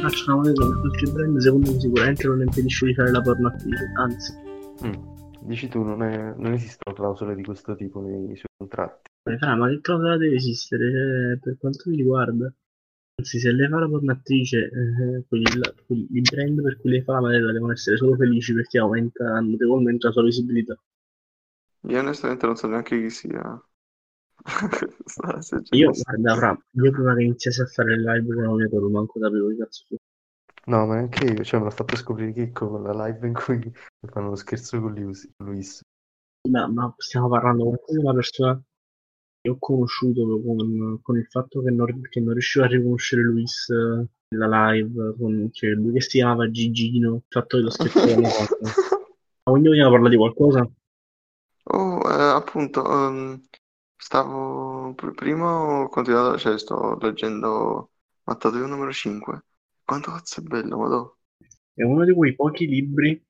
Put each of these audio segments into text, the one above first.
faccia una moneta per qualche brand, secondo me sicuramente non impedisce di fare la pornoattrice, anzi. Mm. Dici tu, non, è- non esistono clausole di questo tipo nei suoi contratti. Ma fra, ma che cosa deve esistere Cioè, per quanto mi riguarda? Anzi, se lei fa la pornoattrice, eh, quelli, là- quelli- i brand per cui lei fa la moneta devono essere solo felici perché aumenta notevolmente la sua visibilità. Io onestamente non so neanche chi sia. Io, guarda, fra, io prima che iniziassi a fare il live con la mia non manco sapevo che cazzo. No, ma anche io, cioè me l'ha fatto scoprire Chicco con la live in cui fanno uno scherzo con Luis. Luis. Ma, ma stiamo parlando comunque di una persona che ho conosciuto con, con il fatto che non, che non riuscivo a riconoscere Luis eh, nella live, con, cioè lui che si chiamava Gigino, il fatto che lo scherzo che hanno fatto. Ma quindi vogliamo parlare di qualcosa? Oh, eh, appunto, ehm, stavo pr- prima ho continuato, cioè sto leggendo Mattatoio numero 5. Quanto cazzo è bello, madò. È uno di quei pochi libri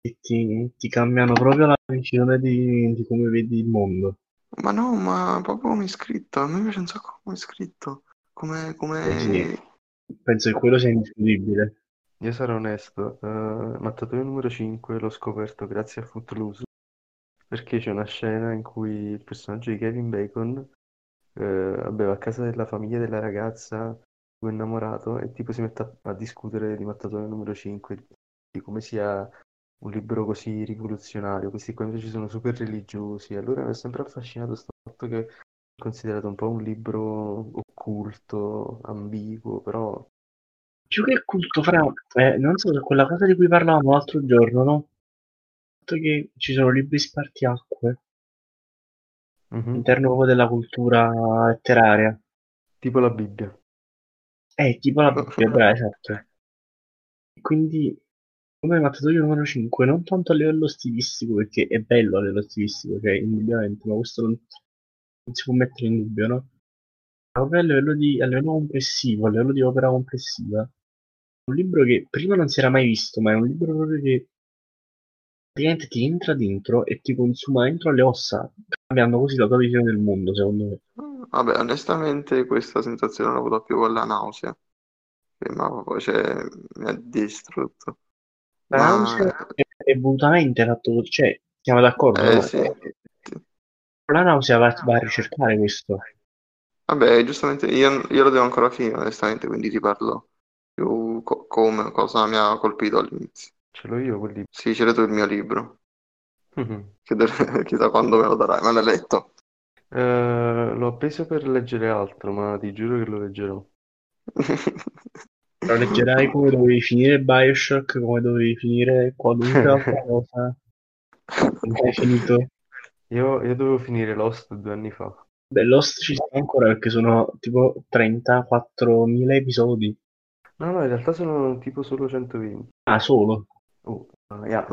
che ti, ti cambiano proprio la visione di, di come vedi il mondo. Ma no, ma proprio come è scritto, a me piace un sacco come è scritto, come, come... Sì. Penso che quello sia indiscutibile. Io sarò onesto, eh, Mattatoio numero 5 l'ho scoperto grazie a Footloose, perché c'è una scena in cui il personaggio di Kevin Bacon eh, vabbè, va a casa della famiglia della ragazza è innamorato e tipo si mette a, a discutere di Mattatoio numero 5, di come sia un libro così rivoluzionario. Questi qua invece sono super religiosi. Allora mi è sempre affascinato questo fatto che è considerato un po' un libro occulto, ambiguo, però Più che culto, fra, eh, non so se quella cosa di cui parlavamo l'altro giorno, no? Fatto che ci sono libri spartiacque mhm, all'interno proprio della cultura letteraria. tipo la Bibbia. Eh, tipo la Bibbia, brava, esatto. E Quindi, come Mattatoio numero 5, non tanto a livello stilistico, perché è bello a livello stilistico, cioè, indubbiamente, ma questo non, non si può mettere in dubbio, no? Ma proprio a livello di, a livello complessivo, a livello di opera complessiva, un libro che prima non si era mai visto, ma è un libro proprio che praticamente ti entra dentro e ti consuma dentro le ossa, cambiando così la tua visione del mondo, secondo me. Vabbè, onestamente questa sensazione l'ho avuta più con la nausea, che ma proprio, cioè, mi ha distrutto. La Ma- nausea è, è volutamente fatto cioè, siamo d'accordo, Eh no? sì, La nausea va, va a ricercare questo. vabbè, giustamente io, io lo devo ancora finire, onestamente, quindi ti parlo più co- come, cosa mi ha colpito all'inizio. Ce l'ho io quel libro. Sì, c'era tu il mio libro, Mhm. Chiede- chissà quando me lo darai, me l'hai letto? Eh, l'ho appeso per leggere altro, ma ti giuro che lo leggerò. Lo leggerai come dovevi finire Bioshock, come dovevi finire qualunque altra cosa. Non hai finito. Io, io dovevo finire Lost due anni fa. Beh, Lost ci sta ancora perché sono tipo 34.000 episodi. No, no, in realtà sono tipo solo 120. Ah, solo. Oh, ah, yeah.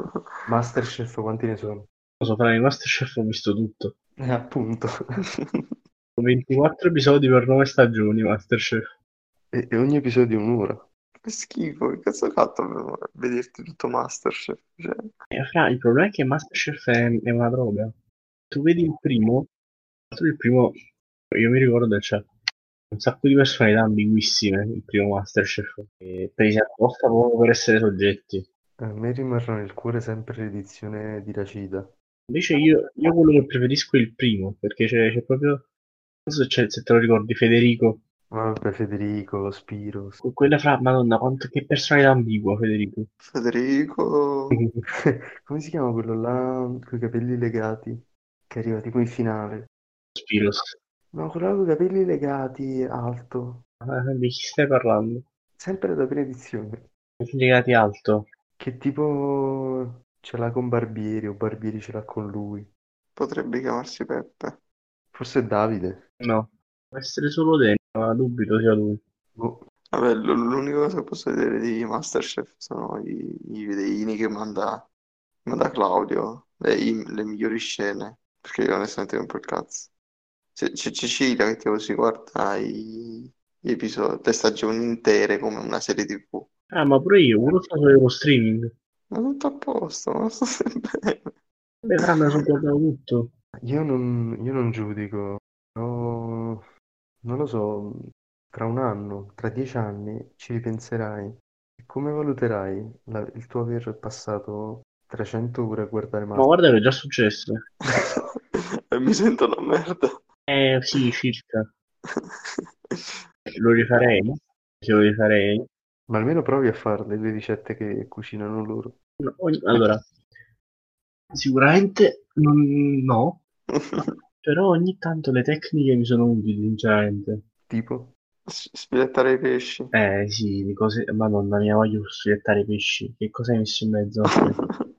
Masterchef, quanti ne sono? Lo so, fra i Masterchef ho visto tutto. Eh, appunto. 24 episodi per 9 stagioni, Masterchef. E, e ogni episodio un'ora. Che schifo, che cazzo hai fatto per vederti tutto Masterchef? Cioè, E fra, il problema è che Masterchef è, è una droga. Tu vedi il primo, il primo, io mi ricordo c'è un sacco di personalità ambiguissime, il primo Masterchef, e presi apposta proprio per essere soggetti. A me rimarrà nel cuore sempre l'edizione di Racida. Invece io, io quello che preferisco è il primo, perché c'è, c'è proprio, non so se, c'è- se te lo ricordi, Federico, Vabbè, Federico, Spiro. quella fra, madonna, quanto, che personalità ambigua Federico. Federico, Come si chiama quello là con i capelli legati? Che arriva tipo in finale. Spiros. No, quello là con i capelli legati, alto. Eh, di chi stai parlando? Sempre da prima edizione. Legati alto. Che tipo ce l'ha con Barbieri o Barbieri ce l'ha con lui. potrebbe chiamarsi Peppe. Forse è Davide. No, può essere solo te, ma dubito sia lui. Boh. Vabbè, l- l'unica cosa che posso vedere di Masterchef sono i, i videini che manda, manda Claudio, le, i- le migliori scene, perché io onestamente non po' il cazzo. C'è c'è Cecilia che tipo si guarda i, gli episodi, le stagioni intere come una serie TV. Ah, ma pure io, uno sta solo streaming. Ma tutto a posto, ma sto bene. Beh, fra me lo sono guardato tutto. Io non, io non giudico, però non lo so. tra un anno, tra dieci anni, ci ripenserai e come valuterai la- il tuo aver passato 300 ore a guardare Ma Marte? guarda che è già successo. E mi sento una merda. Eh sì, circa. Lo rifarei? Se lo rifarei? Ma almeno provi a fare le due ricette che cucinano loro. No, ogni- Allora, sicuramente non- no, però ogni tanto le tecniche mi sono utili, sinceramente. Tipo, S- Sfilettare i pesci. Eh sì, di cose... Madonna mia, voglio sfilettare i pesci. Che cosa hai messo in mezzo?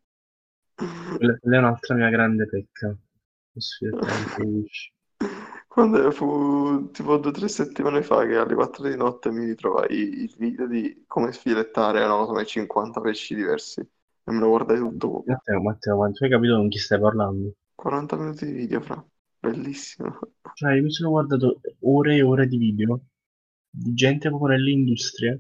Quella quella è un'altra mia grande pecca. Sfilettare i pesci. Quando fu tipo due o tre settimane fa che alle 4 di notte mi ritrovai il video di come sfilettare, so, mai 50 pesci diversi e me lo guardai tutto. Matteo, Matteo, ma tu hai capito con chi stai parlando? 40 minuti di video, fra. Bellissimo. Cioè, io mi sono guardato ore e ore di video di gente proprio nell'industria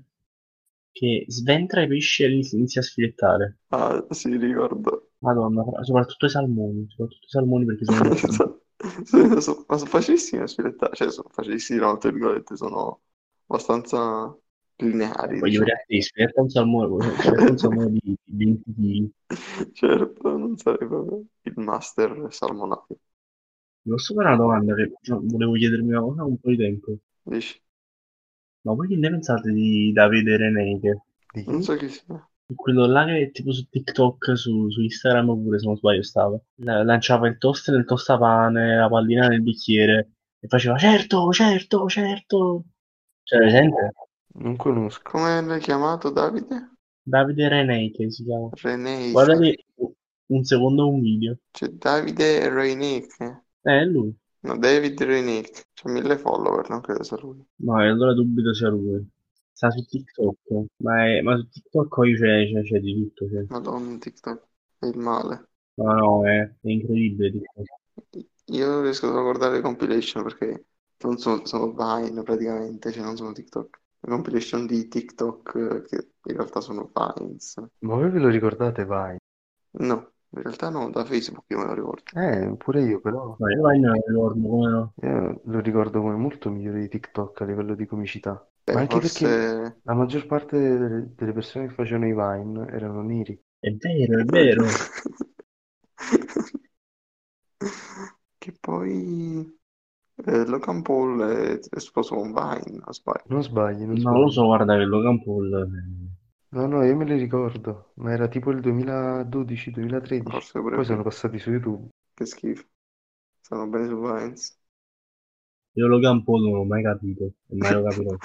che sventra i pesci e li inizia a sfilettare. Ah, sì, ricordo. Madonna, soprattutto i salmoni, soprattutto i salmoni perché sono Sono- sono- sono- Ma sono facilissimi a sfilettare, cioè sono facilissimi, no, tra virgolette, sono abbastanza lineari, Voglio diciamo. vedere sfiletta un salmone, sfiletta un di, di 20 kg. Certo, non sarei proprio il master salmonaio. Mi posso fare una domanda che cioè, volevo chiedermi una cosa un po' di tempo. Dici? Ma voi che ne pensate di Davide Reneke? di Non so chi sia. Quello là che tipo su TikTok, su, su Instagram pure se non sbaglio stava. La- lanciava il toast nel tostapane, la pallina nel bicchiere e faceva certo, certo, certo. Cioè, presente? Non conosco. Come l'hai chiamato Davide? Davide Reneke si chiama. René. Guardati un secondo un video. C'è Davide Reinick. Eh, è lui. No, David Reinick. C'ha mille follower, non credo sia lui. No, e allora dubito sia lui. Sta su TikTok. Ma, è- ma su TikTok poi c'è c'è- c'è di tutto. C'è. Madonna, TikTok. È il male. No, no, è, è incredibile TikTok. Io riesco solo a guardare le compilation perché non sono, sono Vine praticamente, cioè non sono TikTok. Le compilation di TikTok eh, che in realtà sono Vines. Ma voi ve lo ricordate, vai? No, in realtà no, da Facebook io me lo ricordo. Eh, pure io però. No, io non ricordo come no. Io lo ricordo come molto migliore di TikTok a livello di comicità. Ma anche perché forse... la maggior parte delle, delle persone che facevano i Vine erano neri. È vero, è vero. Che poi eh, Logan Paul è, è sposo con Vine, non sbaglio. Non sbagli, non Non sbagli. lo so, guarda che Logan Paul eh, No, no, io me li ricordo, ma era tipo il 2012-2013. Forse pure Poi sono passati su YouTube. Che schifo. Stanno bene su Vines. Io Logan Paul non l'ho mai capito e mai lo capirò.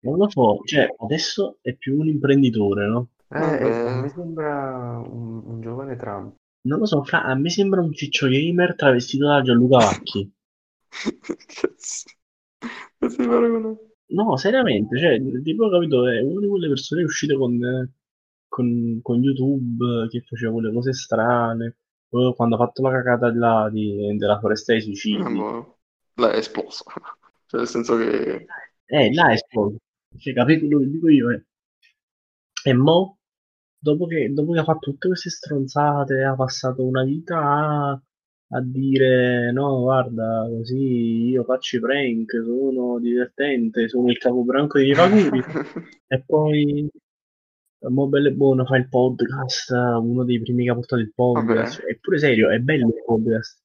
Non lo so, cioè adesso è più un imprenditore, no? Eh, Vabbè. eh, a me sembra un, un giovane Trump. Non lo so, fra, a me sembra un ciccio gamer travestito da Gianluca Vacchi. Cazzo. Questo è paragone. No, seriamente, cioè, tipo, capito, è una di quelle persone uscite con, eh, con, con YouTube, che faceva quelle cose strane. Quando ha fatto la cagata là di- della foresta dei Ah, suicidi. boh. Là è esploso. Cioè, nel senso che... Eh, là è esploso. Cioè, capito quello che dico io? eh. E mo, dopo che, dopo che ha fatto tutte queste stronzate, ha passato una vita a, a dire no, guarda, così io faccio i prank, sono divertente, sono il capobranco dei Faguri. E poi, mo bello e buono, fa il podcast, uno dei primi che ha portato il podcast. Vabbè. È pure serio, è bello il podcast.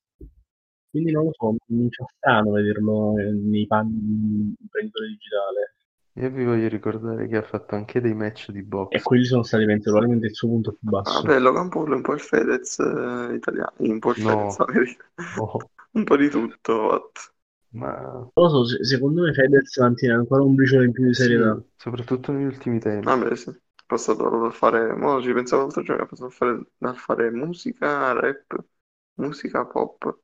Quindi non lo so, mi fa strano vederlo eh, nei panni di un imprenditore digitale. Io vi voglio ricordare che ha fatto anche dei match di E box. quelli sono stati penso, probabilmente il suo punto più basso. Vabbè, Logan Paul è un po' il Fedez eh, italiano, un po' il No. Fedez americano, Oh, un po' di tutto. what? ma Non lo so, se- secondo me Fedez mantiene ancora un briciolo in più di sì, serietà. soprattutto negli ultimi tempi. Vabbè, sì. È passato dal fare, mo ci pensavo l'altro giorno, è passato a fare, dal fare musica, rap, musica, pop.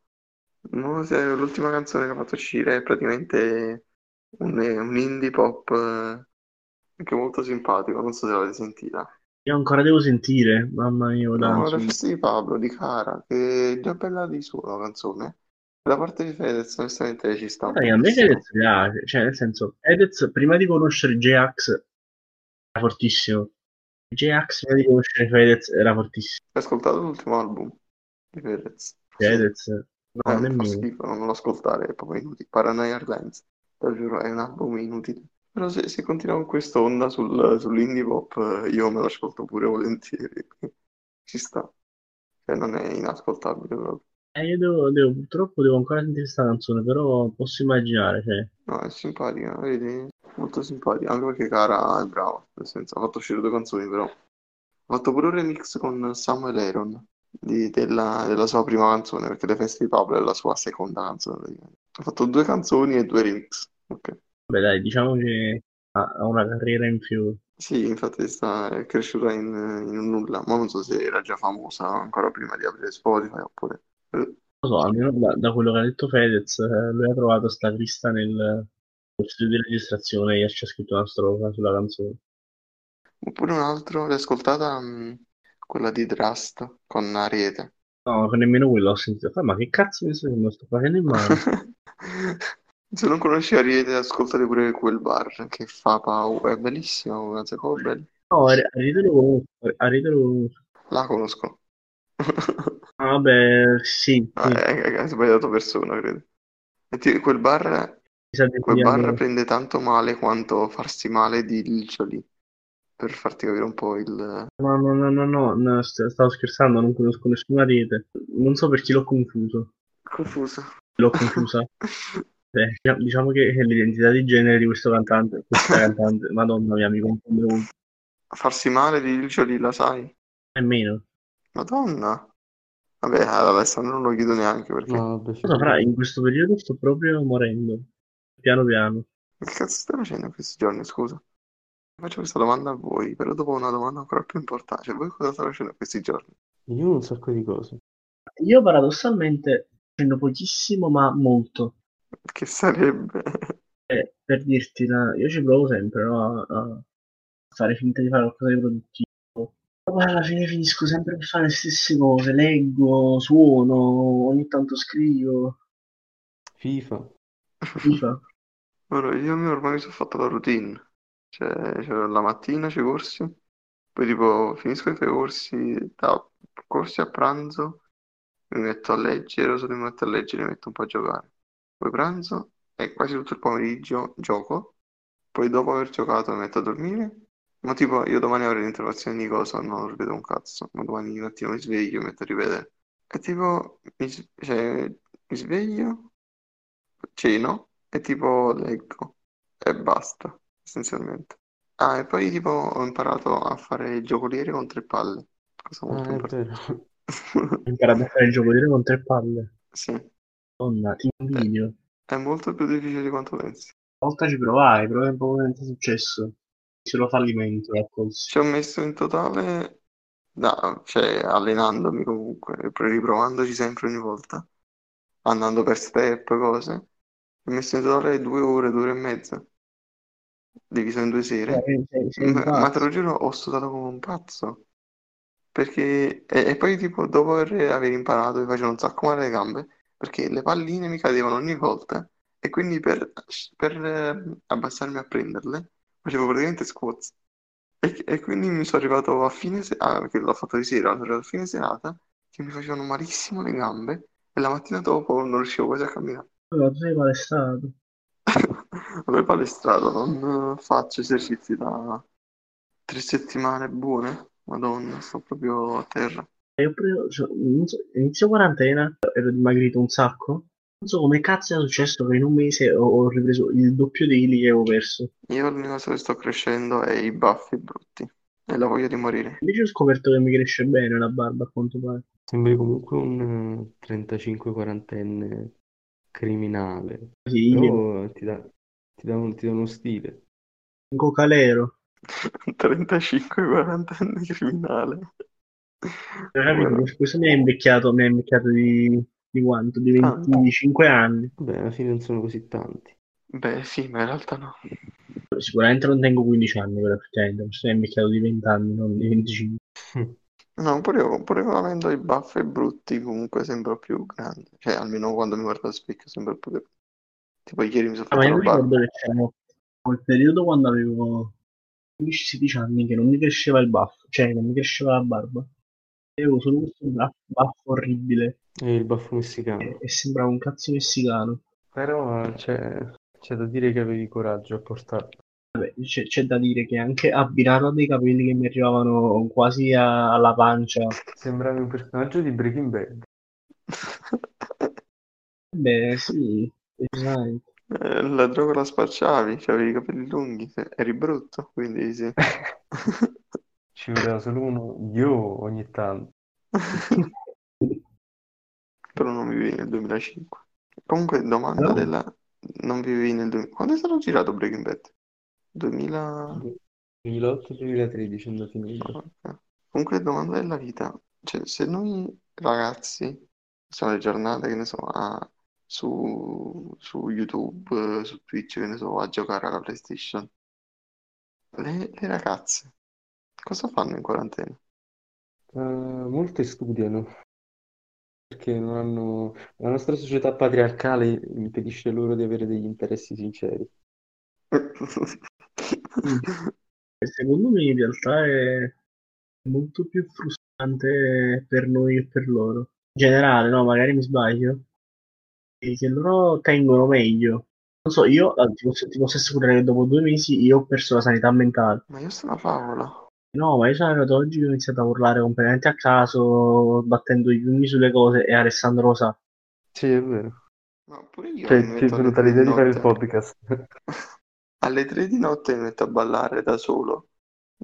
Mo se- l'ultima canzone che ha fatto uscire è praticamente un, un indie pop eh, anche molto simpatico, non so se l'avete sentita. Io ancora devo sentire, mamma mia, No, le feste di Pablo, di Cara, che è già bella di suo la canzone. Da parte di Fedez, onestamente ci sta che a me. Fedez piace, cioè nel senso, Fedez prima di conoscere J-Ax era fortissimo. J-Ax prima di conoscere Fedez era fortissimo. Hai ascoltato l'ultimo album di Fedez? Fedez, no, Eh, fa nemmeno. schifo, non lo ascoltare, è proprio inutile. Paranoia Airlines. te lo giuro, è un album inutile. Però se, se continua con quest'onda sul, sull'indie pop, eh, io me lo ascolto pure volentieri. Ci sta. Cioè, non è inascoltabile proprio. Eh, io devo, devo- purtroppo devo ancora sentire questa canzone, però posso immaginare, cioè, No, è simpatica, vedi? Molto simpatica, anche perché Cara è brava, nel senso, ha fatto uscire due canzoni, però. Ha fatto pure un remix con Samuel Aaron di- della, della sua prima canzone, perché The Feste di Pablo è la sua seconda canzone. Ha fatto due canzoni e due remix. Ok. Beh, dai, diciamo che ha, una carriera in più. Sì, infatti sta, è cresciuta in, in un nulla, ma non so se era già famosa ancora prima di aprire Spotify oppure... eh, Non lo so, almeno da, da quello che ha detto Fedez, eh, lui ha trovato sta lista nel, nel studio di registrazione e ci ha scritto una strofa sulla canzone. Oppure un altro, l'hai ascoltata, mh, quella di Trust con Ariete. No, nemmeno quello ho sentito. Ah, ma che cazzo mi lo sto facendo in mano? Se non conosci Ariete, ascoltate pure quel bar che fa Pau, è bellissima, come canzone, come bella. No, a Rete lo conosco, a Rete lo conosco. La conosco. Ah, vabbè, sì, Ah, sì. Hai hai sbagliato persona, credo. E ti- quel bar, quel bar prende tanto male quanto farsi male di Licioli, per farti capire un po' il... No, no, no, no, no, no, st- stavo scherzando, non conosco nessuna rete. Non so perché l'ho confuso. Confuso. L'ho confusa. Beh, diciamo- diciamo che l'identità di genere di questo cantante, questa cantante, madonna mia, mi confonde con Farsi male di Licioli, la sai? nemmeno. Madonna. Vabbè, ad Alessandro non lo chiedo neanche perché... No, vabbè, in questo periodo sto proprio morendo. Piano piano. Che cazzo stai facendo in questi giorni, scusa? Faccio questa domanda a voi, però dopo una domanda ancora più importante. Cioè, voi cosa state facendo in questi giorni? Io un sacco di cose. Io paradossalmente facendo pochissimo, ma molto. Che sarebbe... Eh, per dirti, la- io ci provo sempre, no, a, fare finta di fare qualcosa di produttivo. Ma alla fine finisco sempre per fare le stesse cose, leggo, suono, ogni tanto scrivo, FIFA. FIFA. Ora, io mi- ormai mi sono fatto la routine. Cioè, cioè, la mattina c'è corsi, poi tipo finisco i corsi, da corsi a pranzo, mi metto a leggere, o se mi metto a leggere mi metto un po' a giocare. Poi pranzo e quasi tutto il pomeriggio gioco, poi dopo aver giocato mi metto a dormire. Ma tipo, io domani avrei l'interrogazione di cosa, non ripeto un cazzo, ma domani mattina mi sveglio e mi metto a ripetere. E tipo, mi, cioè, mi sveglio, ceno e tipo leggo e basta, essenzialmente. Ah, e poi tipo ho imparato a fare il giocoliere con tre palle, cosa molto Ah, è importante. vero. Ho imparato a fare il giocoliere con tre palle. Sì, Madonna, ti invidio. è molto più difficile di quanto pensi. Una volta ci provai, provai un po' senza successo. Solo fallimento, raccolsi. Ci ho messo in totale, da, cioè allenandomi comunque, poi riprovandoci sempre ogni volta, andando per step, cose. Ho messo in totale due ore, due ore e mezza, diviso in due sere. Sei, sei- sei un Ma, ma te lo giuro, ho sudato come un pazzo. Perché, e, e poi tipo, dopo aver, imparato, mi facevano un sacco male le gambe, perché le palline mi cadevano ogni volta, e quindi per, per eh, abbassarmi a prenderle, facevo praticamente squats. E, e quindi mi sono arrivato a fine serata, perché l'ho fatto di sera, sono arrivato a fine serata, che mi facevano malissimo le gambe, e la mattina dopo non riuscivo quasi a camminare. Tu sei palestrato. Vabbè, palestrato, non eh, faccio esercizi da tre settimane buone. Madonna, sto proprio a terra. E ho preso, cioè, non so, inizio quarantena, ero dimagrito un sacco. Non so come cazzo è successo che in un mese ho, ho ripreso il doppio dei chili che avevo perso. Io l'unica cosa che sto crescendo è i baffi brutti e la voglia di morire. Invece ho scoperto che mi cresce bene la barba, a quanto pare. Sembri comunque un eh, 35-40enne criminale. Sì, io, ti dà, ti dà un- ti dà uno stile. un cocalero. 35-40 anni criminale. Capito? Povero. Questo mi ha invecchiato, mi ha invecchiato di, di quanto? Di Tanto. 25 anni. Vabbè, alla fine non sono così tanti. Beh, sì, ma in realtà no. Sicuramente non tengo 15 anni, però effettivamente. Mi ha invecchiato di 20 anni, non di 25. No, pure io, pure io avendo i baffi brutti comunque sembro più grande. Cioè, almeno quando mi guardo allo specchio sembro più grande. Tipo ieri mi sono Ah, ma fatto io la mi ricordo barba. che c'era quel periodo quando avevo 15-16 anni che non mi cresceva il baffo, cioè non mi cresceva la barba. Avevo solo questo baffo, baffo orribile E il baffo e, messicano. e sembrava un cazzo messicano. Però c'è C'è da dire che avevi coraggio a portarlo. Vabbè, c'è, c'è da dire che anche abbinato a dei capelli che mi arrivavano quasi a- alla pancia, Sembravi un personaggio di Breaking Bad. beh, sì, Eh, la droga la spacciavi, avevi i capelli lunghi, eri brutto, quindi sì. Ci voleva solo uno io ogni tanto. Però non vivevi nel 2005. Comunque, domanda No. della... Non vivevi nel 2000... Quando è stato girato Breaking Bad? 2000... 2008-2013 è andato in onda. ok. Comunque, domanda della vita. Cioè, se noi ragazzi passiamo le giornate, che ne so, a- su, su YouTube, su Twitch, che ne so, a giocare alla PlayStation, le, le ragazze cosa fanno in quarantena? Eh, molte studiano perché non hanno... La nostra società patriarcale impedisce loro di avere degli interessi sinceri. E Secondo me in realtà è molto più frustrante per noi che per loro. In generale, no, magari mi sbaglio, e che loro tengono meglio. Non so, io ah, ti posso, ti posso assicurare che dopo due mesi io ho perso la sanità mentale. Ma io sono una favola. No, ma io sono arrivato oggi che ho iniziato a urlare completamente a caso, battendo i pugni sulle cose e Alessandro lo sa. Sì, è vero. Ma pure io Cioè, ti è venuta tre l'idea di di fare il podcast. Alle 3 di notte mi metto a ballare da solo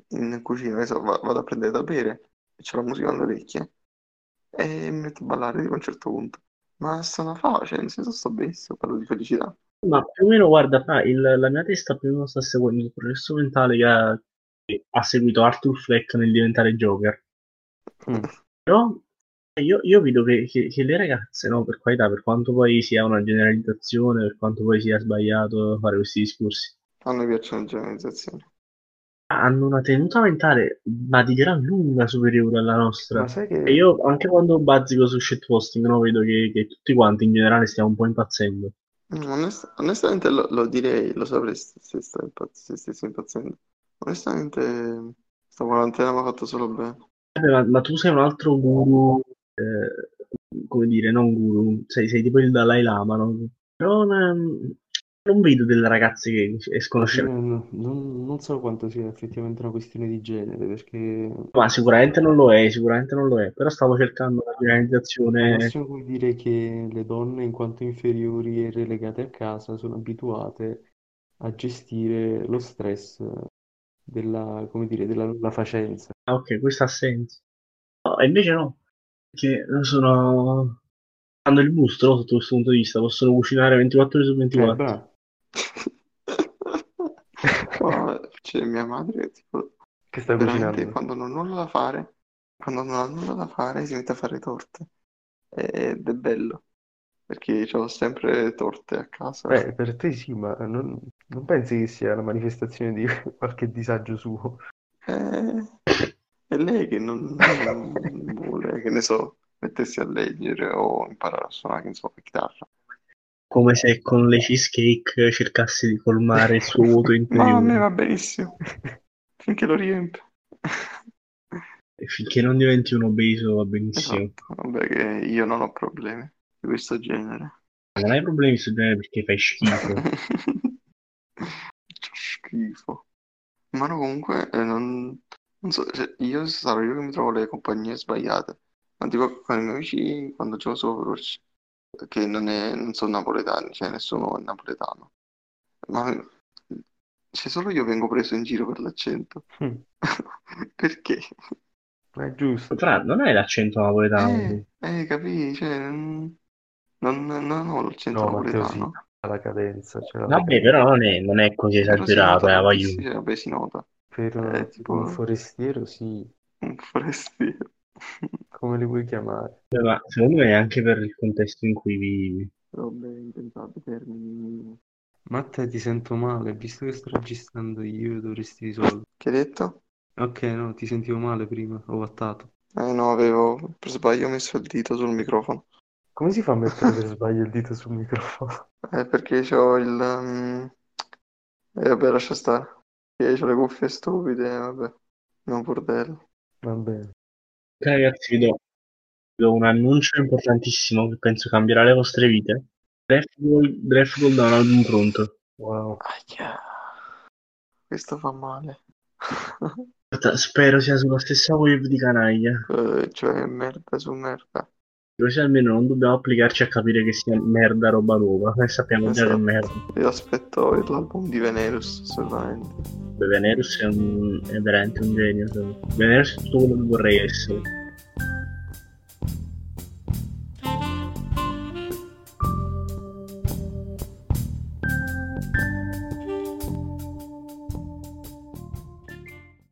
in cucina, so, va- vado a prendere da bere e c'ho la musica alle orecchie e mi metto a ballare tipo a un certo punto. Ma sono facile, nel senso sto benissimo, parlo di felicità. Ma più o meno, guarda, fra, il- la mia testa più o meno sta seguendo il processo mentale che ha, che ha seguito Arthur Fleck nel diventare Joker. Mm. Però io, io vedo che, che- che le ragazze, no, per qualità, per quanto poi sia una generalizzazione, per quanto poi sia sbagliato fare questi discorsi, A noi piacciono le generalizzazioni. Hanno una tenuta mentale, ma di gran lunga superiore alla nostra. Ma sai che... E io anche quando bazzico su shitposting, no, vedo che, che tutti quanti in generale stiamo un po' impazzendo. Mm, onest- onestamente lo, lo direi, lo saprei se, sto impazz- se stessi impazzendo. Onestamente, sta quarantena mi ha fatto solo bene. Ma, ma tu sei un altro guru, eh, come dire, non guru, sei, sei tipo il Dalai Lama, no? Però non, vedo delle ragazze che escono Io sceme. non, non- non so quanto sia effettivamente una questione di genere, perché Ma sicuramente non lo è, sicuramente non lo è. Però stavo cercando una al generalizzazione. massimo puoi dire che le donne, in quanto inferiori e relegate a casa, sono abituate a gestire lo stress della, come dire, della nulla facenza. Ah, ok, questo ha senso. No, invece no, perché sono... Hanno il gusto, no, sotto questo punto di vista, possono cucinare 24 ore su Eh, 24. bravo. C'è mia madre tipo Che stai veramente cucinando? quando non ha nulla da fare, quando non ha nulla da fare si mette a fare torte. Ed è bello, perché ho sempre torte a casa. Beh, per te sì, ma non, non pensi che sia la manifestazione di qualche disagio suo? Eh, è lei che non, non vuole, che ne so, mettersi a leggere o imparare a suonare, che ne so, la chitarra. Come se con le cheesecake cercasse di colmare il suo vuoto Ma a me interiore. va benissimo, finché lo riempie. E finché non diventi un obeso va benissimo. Esatto, vabbè che io non ho problemi di questo genere. Non hai problemi su genere perché fai schifo. Schifo. Ma no, comunque, eh, non, non so, cioè, io sarò io che mi trovo le compagnie sbagliate. Ma tipo con i miei amici quando gioco Overwatch, che non, è, non sono napoletani, cioè nessuno è napoletano. Ma c'è solo io vengo preso in giro per l'accento. Mm, Perché? Ma è giusto. Fra, non hai l'accento napoletano. Eh, eh, capisci? Cioè, non, non, non ho l'accento No, sì, napoletano. ha la cadenza, l'ha la Vabbè, cadenza. però non è, non è così Però si esagerato, nota eh, giù. cioè, vabbè, si nota. Per Eh, un tipo- forestiero sì, Un forestiero. come li vuoi chiamare? Beh, ma secondo me è anche per il contesto in cui vivi. Robe inventate, termini. Matteo, ti sento male, visto che sto registrando io, dovresti risolvere. Che hai detto? Ok, no, ti sentivo male prima, ho wattato. Eh no, avevo per sbaglio messo il dito sul microfono. Come si fa a mettere per sbaglio il dito sul microfono? Eh, perché c'ho il... um, E vabbè, lascia stare. Perché c'ho le cuffie stupide, eh, vabbè. Non bordello. Va bene. Ok, ragazzi, vi do, vi do un annuncio importantissimo che penso cambierà le vostre vite. Draft Gold, Draft Gold ha un album pronto. Wow. Aia. Questo fa male. Spero sia sulla stessa wave di canaglia. Eh, cioè, merda su merda. Così almeno non dobbiamo applicarci a capire che sia merda roba nuova. Noi sappiamo già che è Esatto. merda. Io aspetto l'album di Venerus, assolutamente. Beh, Venerus è, un, è veramente un genio. me. Venerus è tutto quello che vorrei essere.